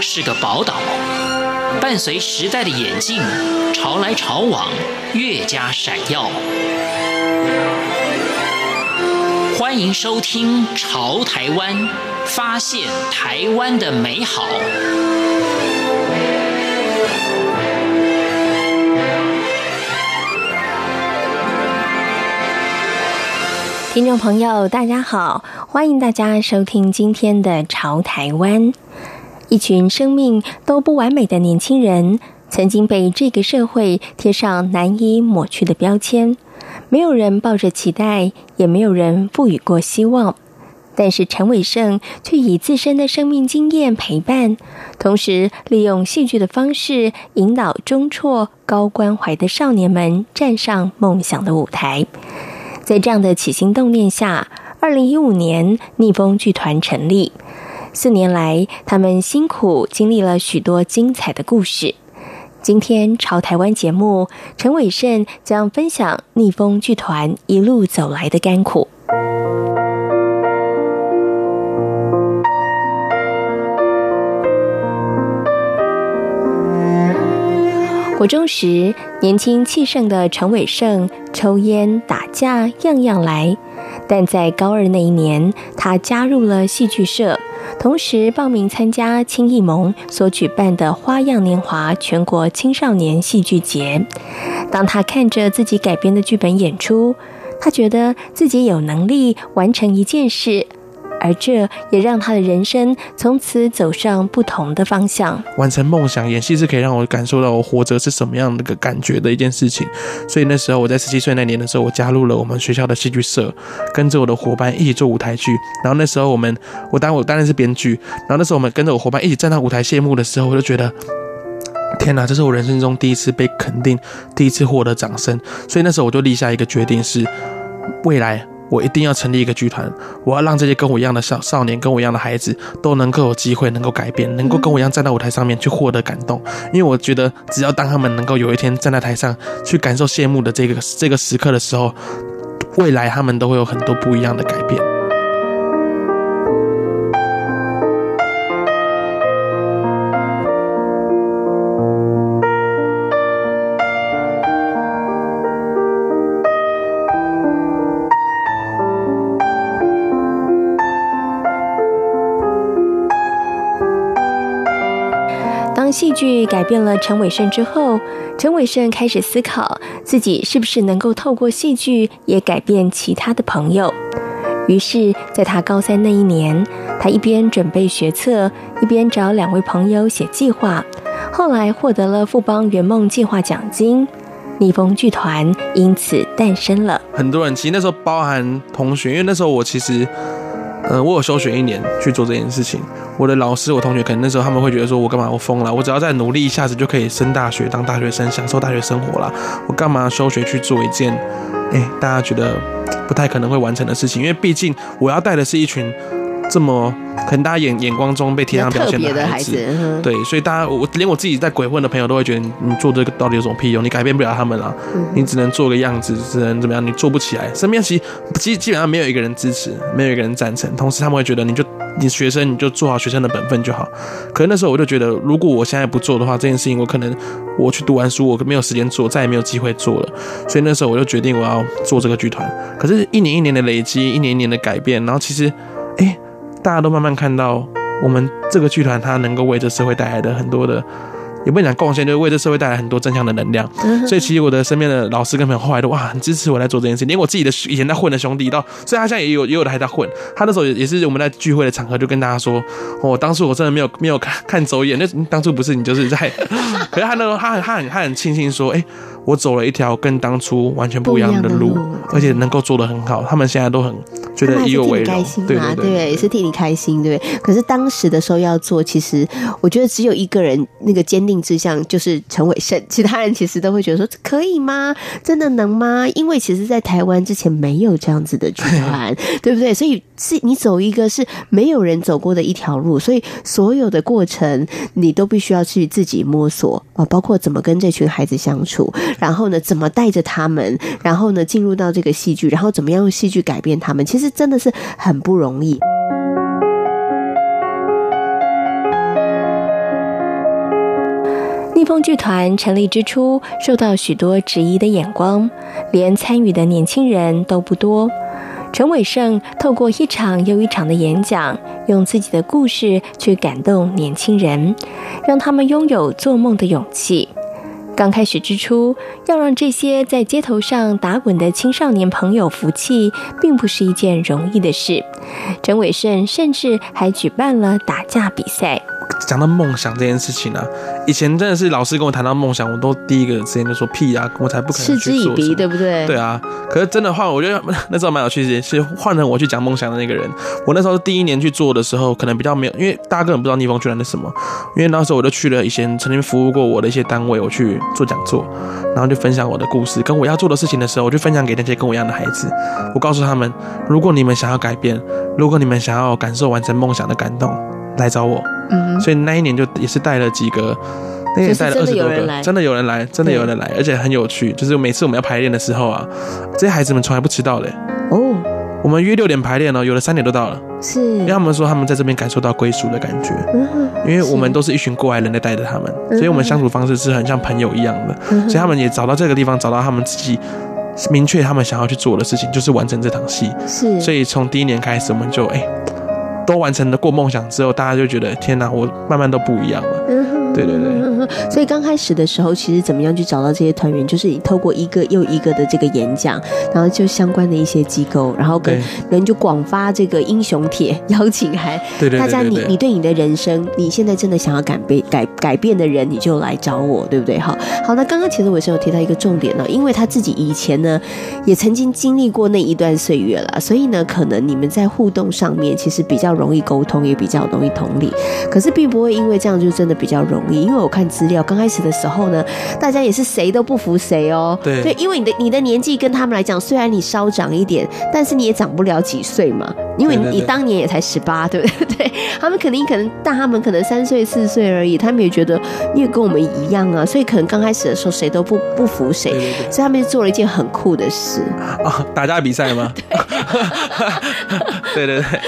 是个宝岛，伴随时代的演进，潮来潮往，越加闪耀。欢迎收听《潮台湾》，发现台湾的美好。听众朋友，大家好，欢迎大家收听今天的《潮台湾》。一群生命都不完美的年轻人，曾经被这个社会贴上难以抹去的标签。没有人抱着期待，也没有人赋予过希望。但是陈伟胜却以自身的生命经验陪伴，同时利用戏剧的方式引导中辍高关怀的少年们站上梦想的舞台。在这样的起心动念下，二零一五年逆风剧团成立。四年来，他们辛苦经历了许多精彩的故事。今天潮台湾节目，陈伟胜将分享逆风剧团一路走来的甘苦。国中时，年轻气盛的陈伟胜，抽烟打架样样来。但在高二那一年，他加入了戏剧社，同时报名参加青艺盟所举办的花样年华全国青少年戏剧节。当他看着自己改编的剧本演出，他觉得自己有能力完成一件事。而这也让他的人生从此走上不同的方向。完成梦想，演戏是可以让我感受到我活着是什么样的个感觉的一件事情。所以那时候我在十七岁那年的时候，我加入了我们学校的戏剧社，跟着我的伙伴一起做舞台剧。然后那时候我们，我当我当然是编剧。然后那时候我们跟着我伙伴一起站到舞台谢幕的时候，我就觉得，天哪，这是我人生中第一次被肯定，第一次获得掌声。所以那时候我就立下一个决定是，未来。我一定要成立一个剧团，我要让这些跟我一样的少少年，跟我一样的孩子，都能够有机会，能够改变，能够跟我一样站在舞台上面去获得感动。因为我觉得，只要当他们能够有一天站在台上去感受谢幕的这个这个时刻的时候，未来他们都会有很多不一样的改变。戏剧改变了陈伟胜之后，陈伟胜开始思考自己是不是能够透过戏剧也改变其他的朋友。于是，在他高三那一年，他一边准备学测，一边找两位朋友写计划。后来获得了富邦圆梦计划奖金，逆风剧团因此诞生了。很多人其实那时候包含同学，因为那时候我其实。嗯，我有休学一年去做这件事情。我的老师、我同学，可能那时候他们会觉得说，我干嘛？我疯了？我只要再努力一下子就可以升大学，当大学生，享受大学生活了。我干嘛休学去做一件，哎，大家觉得不太可能会完成的事情？因为毕竟我要带的是一群。这么可能大家眼眼光中被贴上标签的孩子，孩子对，所以大家我连我自己在鬼混的朋友都会觉得你，做这个到底有什么屁用？你改变不了他们了，嗯、你只能做个样子，只能怎么样？你做不起来。身边其实基基本上没有一个人支持，没有一个人赞成。同时他们会觉得你就你学生你就做好学生的本分就好。可是那时候我就觉得，如果我现在不做的话，这件事情我可能我去读完书，我没有时间做，再也没有机会做了。所以那时候我就决定我要做这个剧团。可是，一年一年的累积，一年一年的改变，然后其实，哎。大家都慢慢看到，我们这个剧团它能够为这社会带来的很多的，也不能讲贡献，就是为这社会带来很多正向的能量。所以其实我的身边的老师跟朋友后来都哇很支持我来做这件事，连我自己的以前在混的兄弟到，所以他现在也有也有的还在混。他那时候也是我们在聚会的场合就跟大家说，哦，当初我真的没有 没有看看走眼，那当初不是你就是在，可是他那时候他很他很他很庆幸说，哎。我走了一条跟当初完全不一样的路，而且能够做得很好。他们现在都很觉得以我为荣，对对对，也是替你开心，对。可是当时的时候要做，其实我觉得只有一个人那个坚定志向，就是陈伟胜。其他人其实都会觉得说，可以吗？真的能吗？因为其实，在台湾之前没有这样子的剧团，对不对？所以是你走一个是没有人走过的一条路，所以所有的过程你都必须要去自己摸索啊，包括怎么跟这群孩子相处。然后呢，怎么带着他们？然后呢，进入到这个戏剧，然后怎么样用戏剧改变他们？其实真的是很不容易。逆风剧团成立之初，受到许多质疑的眼光，连参与的年轻人都不多。陈伟胜透过一场又一场的演讲，用自己的故事去感动年轻人，让他们拥有做梦的勇气。刚开始之初，要让这些在街头上打滚的青少年朋友服气，并不是一件容易的事。陈伟盛甚至还举办了打架比赛。讲到梦想这件事情啊，以前真的是老师跟我谈到梦想，我都第一个时间就说屁啊，我才不可能去做。嗤之以鼻，对不对？对啊。可是真的换，我觉得 那时候蛮有趣的，是换成我去讲梦想的那个人。我那时候第一年去做的时候，可能比较没有，因为大家根本不知道逆风居然是什么。因为那时候我就去了以前曾经服务过我的一些单位，我去做讲座，然后就分享我的故事，跟我要做的事情的时候，我就分享给那些跟我一样的孩子。我告诉他们，如果你们想要改变，如果你们想要感受完成梦想的感动，来找我。嗯，所以那一年就也是带了几个，那天带了二十多个，真的有人来，真的有人来，而且很有趣。就是每次我们要排练的时候啊，这些孩子们从来不迟到的哦。我们约六点排练哦，有的三点都到了，是，因为他们说他们在这边感受到归属的感觉。嗯，因为我们都是一群过来人在带着他们，所以我们相处方式是很像朋友一样的。所以他们也找到这个地方，找到他们自己明确他们想要去做的事情，就是完成这场戏。是，所以从第一年开始，我们就哎。都完成了过梦想之后，大家就觉得天哪，我慢慢都不一样了。嗯，对对对。所以刚开始的时候，其实怎么样去找到这些团员，就是你透过一个又一个的这个演讲，然后就相关的一些机构，然后跟人就广发这个英雄帖，邀请函。对对对。大家，你你对你的人生，你现在真的想要改变改改变的人，你就来找我，对不对？好，好。那刚刚其实我是有提到一个重点呢，因为他自己以前呢也曾经经历过那一段岁月了，所以呢，可能你们在互动上面其实比较。容易沟通，也比较容易同理，可是并不会因为这样就真的比较容易。因为我看资料，刚开始的时候呢，大家也是谁都不服谁哦。对，对，因为你的你的年纪跟他们来讲，虽然你稍长一点，但是你也长不了几岁嘛。因为你当年也才十八，对不对？对，他们肯定可能大他们可能三岁四岁而已，他们也觉得你也跟我们一样啊，所以可能刚开始的时候谁都不不服谁，对对对，所以他们就做了一件很酷的事哦，打架比赛吗？对，对对对，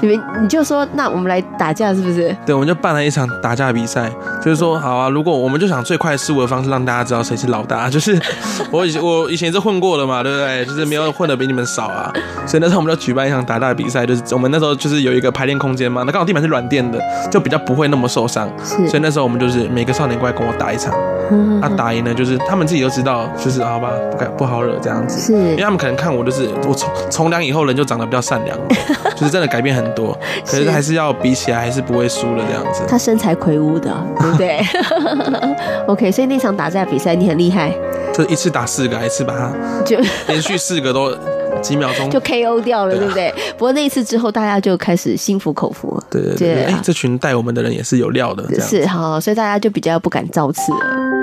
你们你就说那我们来打架是不是？对，我们就办了一场打架比赛，就是说好啊，如果我们就想最快速的方式让大家知道谁是老大，就是 我以前我以前是混过的嘛，对不对？就是没有混的比你们少啊，所以那时候我们就举办一场打架比赛。比赛就是我们那时候就是有一个排练空间嘛，那刚好地板是软垫的，就比较不会那么受伤。是，所以那时候我们就是每个少年过来跟我打一场，嗯、啊，打赢了就是他们自己都知道，就是好吧，不敢不好惹这样子。是，因为他们可能看我就是我从从良以后人就长得比较善良，就是真的改变很多，可是还是要比起来还是不会输了这样子。他身材魁梧的，对不对？OK，所以那场打架比赛你很厉害，就一次打四个，一次把他就连续四个都。几秒钟 就 KO 掉了，对不对？不过那一次之后，大家就开始心服口服。对对对，哎，这群带我们的人也是有料的，是好，所以大家就比较不敢造次了。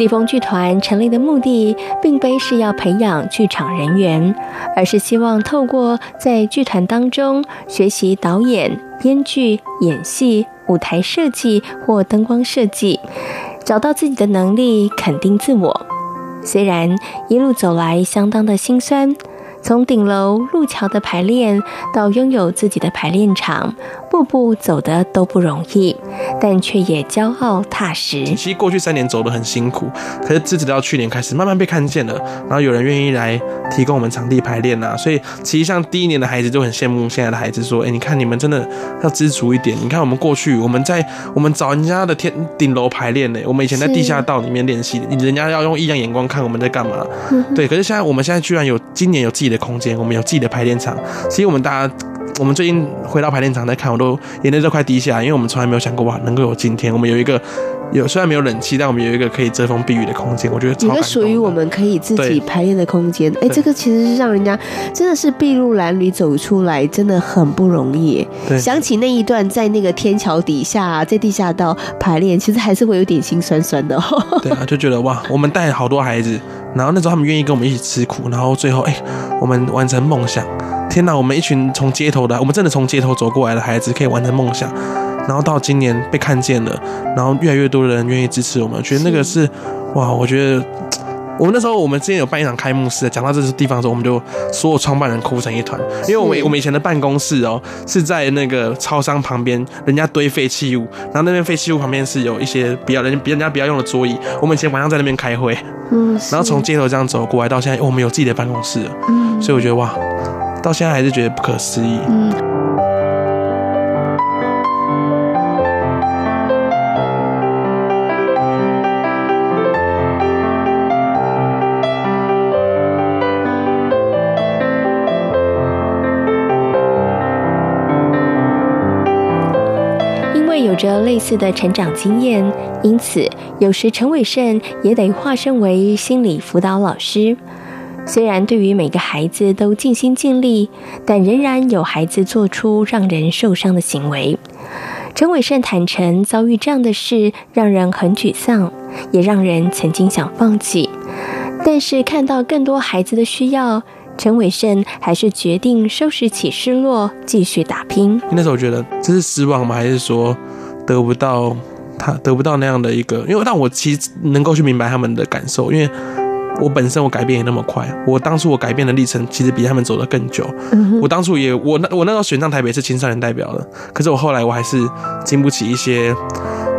立峰剧团成立的目的，并非是要培养剧场人员，而是希望透过在剧团当中学习导演、编剧、演戏、舞台设计或灯光设计，找到自己的能力，肯定自我。虽然一路走来相当的辛酸。从顶楼路桥的排练到拥有自己的排练场，步步走的都不容易，但却也骄傲踏实。其实过去三年走的很辛苦，可是直到去年开始慢慢被看见了，然后有人愿意来提供我们场地排练啊，所以其实像第一年的孩子就很羡慕现在的孩子，说：“哎，你看你们真的要知足一点。你看我们过去我们在我们找人家的天顶楼排练呢，我们以前在地下道里面练习，人家要用异样眼光看我们在干嘛。对，可是现在我们现在居然有今年有自己的空间，我们有自己的排练场。其实我们大家，我们最近回到排练场在看，我都眼泪都快滴下来，因为我们从来没有想过哇，能够有今天。我们有一个有虽然没有冷气，但我们有一个可以遮风避雨的空间。我觉得一个属于我们可以自己排练的空间。哎，这个其实是让人家真的是筚路蓝缕走出来，真的很不容易。对，想起那一段在那个天桥底下，在地下道排练，其实还是会有点心酸酸的。对啊，就觉得哇，我们带好多孩子。然后那时候他们愿意跟我们一起吃苦，然后最后哎，我们完成梦想。天哪，我们一群从街头的，我们真的从街头走过来的孩子，可以完成梦想。然后到今年被看见了，然后越来越多的人愿意支持我们，我觉得那个是哇，我觉得。我们那时候，我们之前有办一场开幕式，讲到这个地方的时候，我们就所有创办人哭成一团，因为我们我们以前的办公室哦是在那个超商旁边，人家堆废弃物，然后那边废弃物旁边是有一些比较人别人家比较用的桌椅，我们以前晚上在那边开会，嗯，然后从街头这样走过来到现在，我们有自己的办公室了，嗯，所以我觉得哇，到现在还是觉得不可思议，嗯。着类似的成长经验，因此有时陈伟胜也得化身为心理辅导老师。虽然对于每个孩子都尽心尽力，但仍然有孩子做出让人受伤的行为。陈伟胜坦诚遭遇这样的事，让人很沮丧，也让人曾经想放弃。但是看到更多孩子的需要，陈伟胜还是决定收拾起失落，继续打拼。那时候我觉得这是失望吗？还是说？得不到他得不到那样的一个，因为但我其实能够去明白他们的感受，因为我本身我改变也那么快，我当初我改变的历程其实比他们走得更久。我当初也我那我那时候选上台北是青少年代表的，可是我后来我还是经不起一些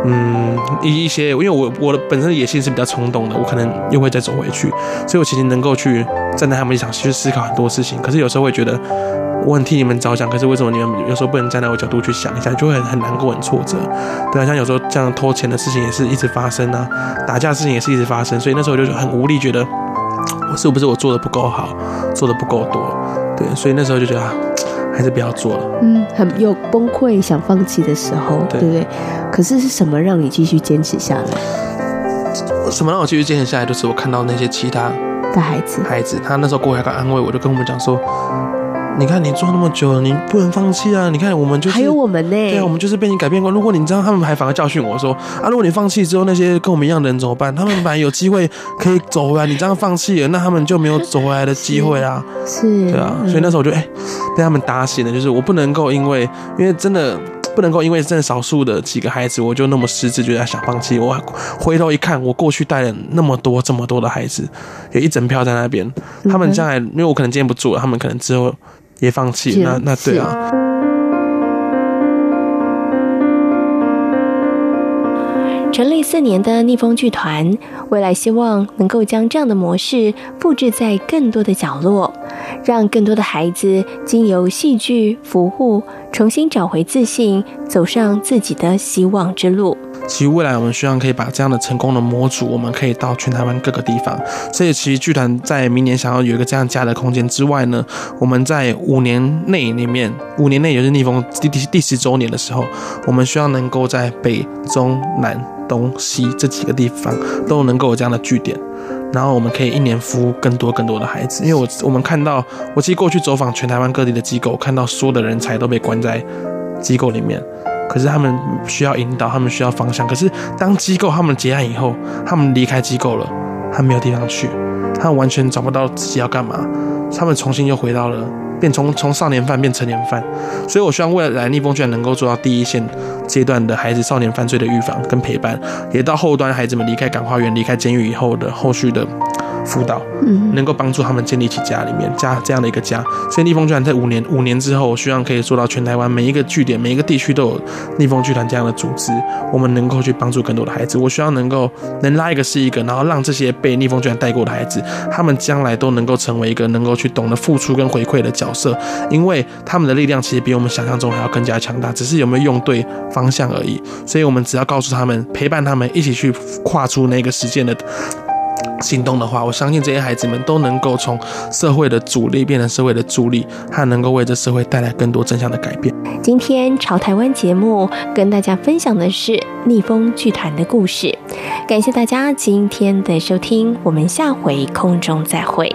嗯一一些，因为我我的本身野心是比较冲动的，我可能又会再走回去，所以我其实能够去站在他们立场去思考很多事情，可是有时候会觉得。我很替你们着想，可是为什么你们有时候不能站在我角度去想一下，就会很很难过、很挫折。对啊，像有时候这样偷钱的事情也是一直发生啊，打架的事情也是一直发生，所以那时候就很无力，觉得我是不是我做的不够好，做的不够多？对，所以那时候就觉得啊，还是不要做了。嗯，很有崩溃、想放弃的时候，对不对？可是是什么让你继续坚持下来？什么让我继续坚持下来？就是我看到那些其他的孩子，孩子，他那时候过来刚安慰我，就跟我们讲说。你看，你做那么久了，你不能放弃啊！你看，我们就是还有我们呢。对啊，我们就是被你改变过。如果你这样，他们还反而教训我说啊，如果你放弃之后，那些跟我们一样的人怎么办？他们本来有机会可以走回来，你这样放弃了，那他们就没有走回来的机会啊。是，对啊。所以那时候我就哎、欸，被他们打醒了，就是我不能够因为，因为真的。不能够因为真的少数的几个孩子，我就那么失智，觉得想放弃。我回头一看，我过去带了那么多、这么多的孩子，有一整票在那边。他们将来，因为我可能坚不住了，他们可能之后也放弃。那那对啊。成立四年的逆风剧团，未来希望能够将这样的模式复制在更多的角落，让更多的孩子经由戏剧服务，重新找回自信，走上自己的希望之路。其实未来我们希望可以把这样的成功的模组，我们可以到全台湾各个地方。所以其实剧团在明年想要有一个这样家的空间之外呢，我们在五年内里面，五年内也是逆风第第第十周年的时候，我们希望能够在北中南东西这几个地方都能够有这样的据点。然后我们可以一年服务更多更多的孩子，因为我我们看到，我其实过去走访全台湾各地的机构，看到所有的人才都被关在机构里面，可是他们需要引导，他们需要方向。可是当机构他们结案以后，他们离开机构了，他没有地方去，他完全找不到自己要干嘛，他们重新又回到了。变从从少年犯变成年犯，所以我希望未来逆风居然能够做到第一线阶段的孩子少年犯罪的预防跟陪伴，也到后端孩子们离开感化院、离开监狱以后的后续的。辅导，嗯，能够帮助他们建立起家里面家这样的一个家。所以逆风剧团在五年五年之后，我希望可以做到全台湾每一个据点、每一个地区都有逆风剧团这样的组织。我们能够去帮助更多的孩子。我希望能够能拉一个是一个，然后让这些被逆风剧团带过的孩子，他们将来都能够成为一个能够去懂得付出跟回馈的角色。因为他们的力量其实比我们想象中还要更加强大，只是有没有用对方向而已。所以我们只要告诉他们，陪伴他们一起去跨出那个实践的。行动的话，我相信这些孩子们都能够从社会的阻力变成社会的助力，他能够为这社会带来更多正向的改变。今天朝台湾节目跟大家分享的是逆风剧团的故事，感谢大家今天的收听，我们下回空中再会。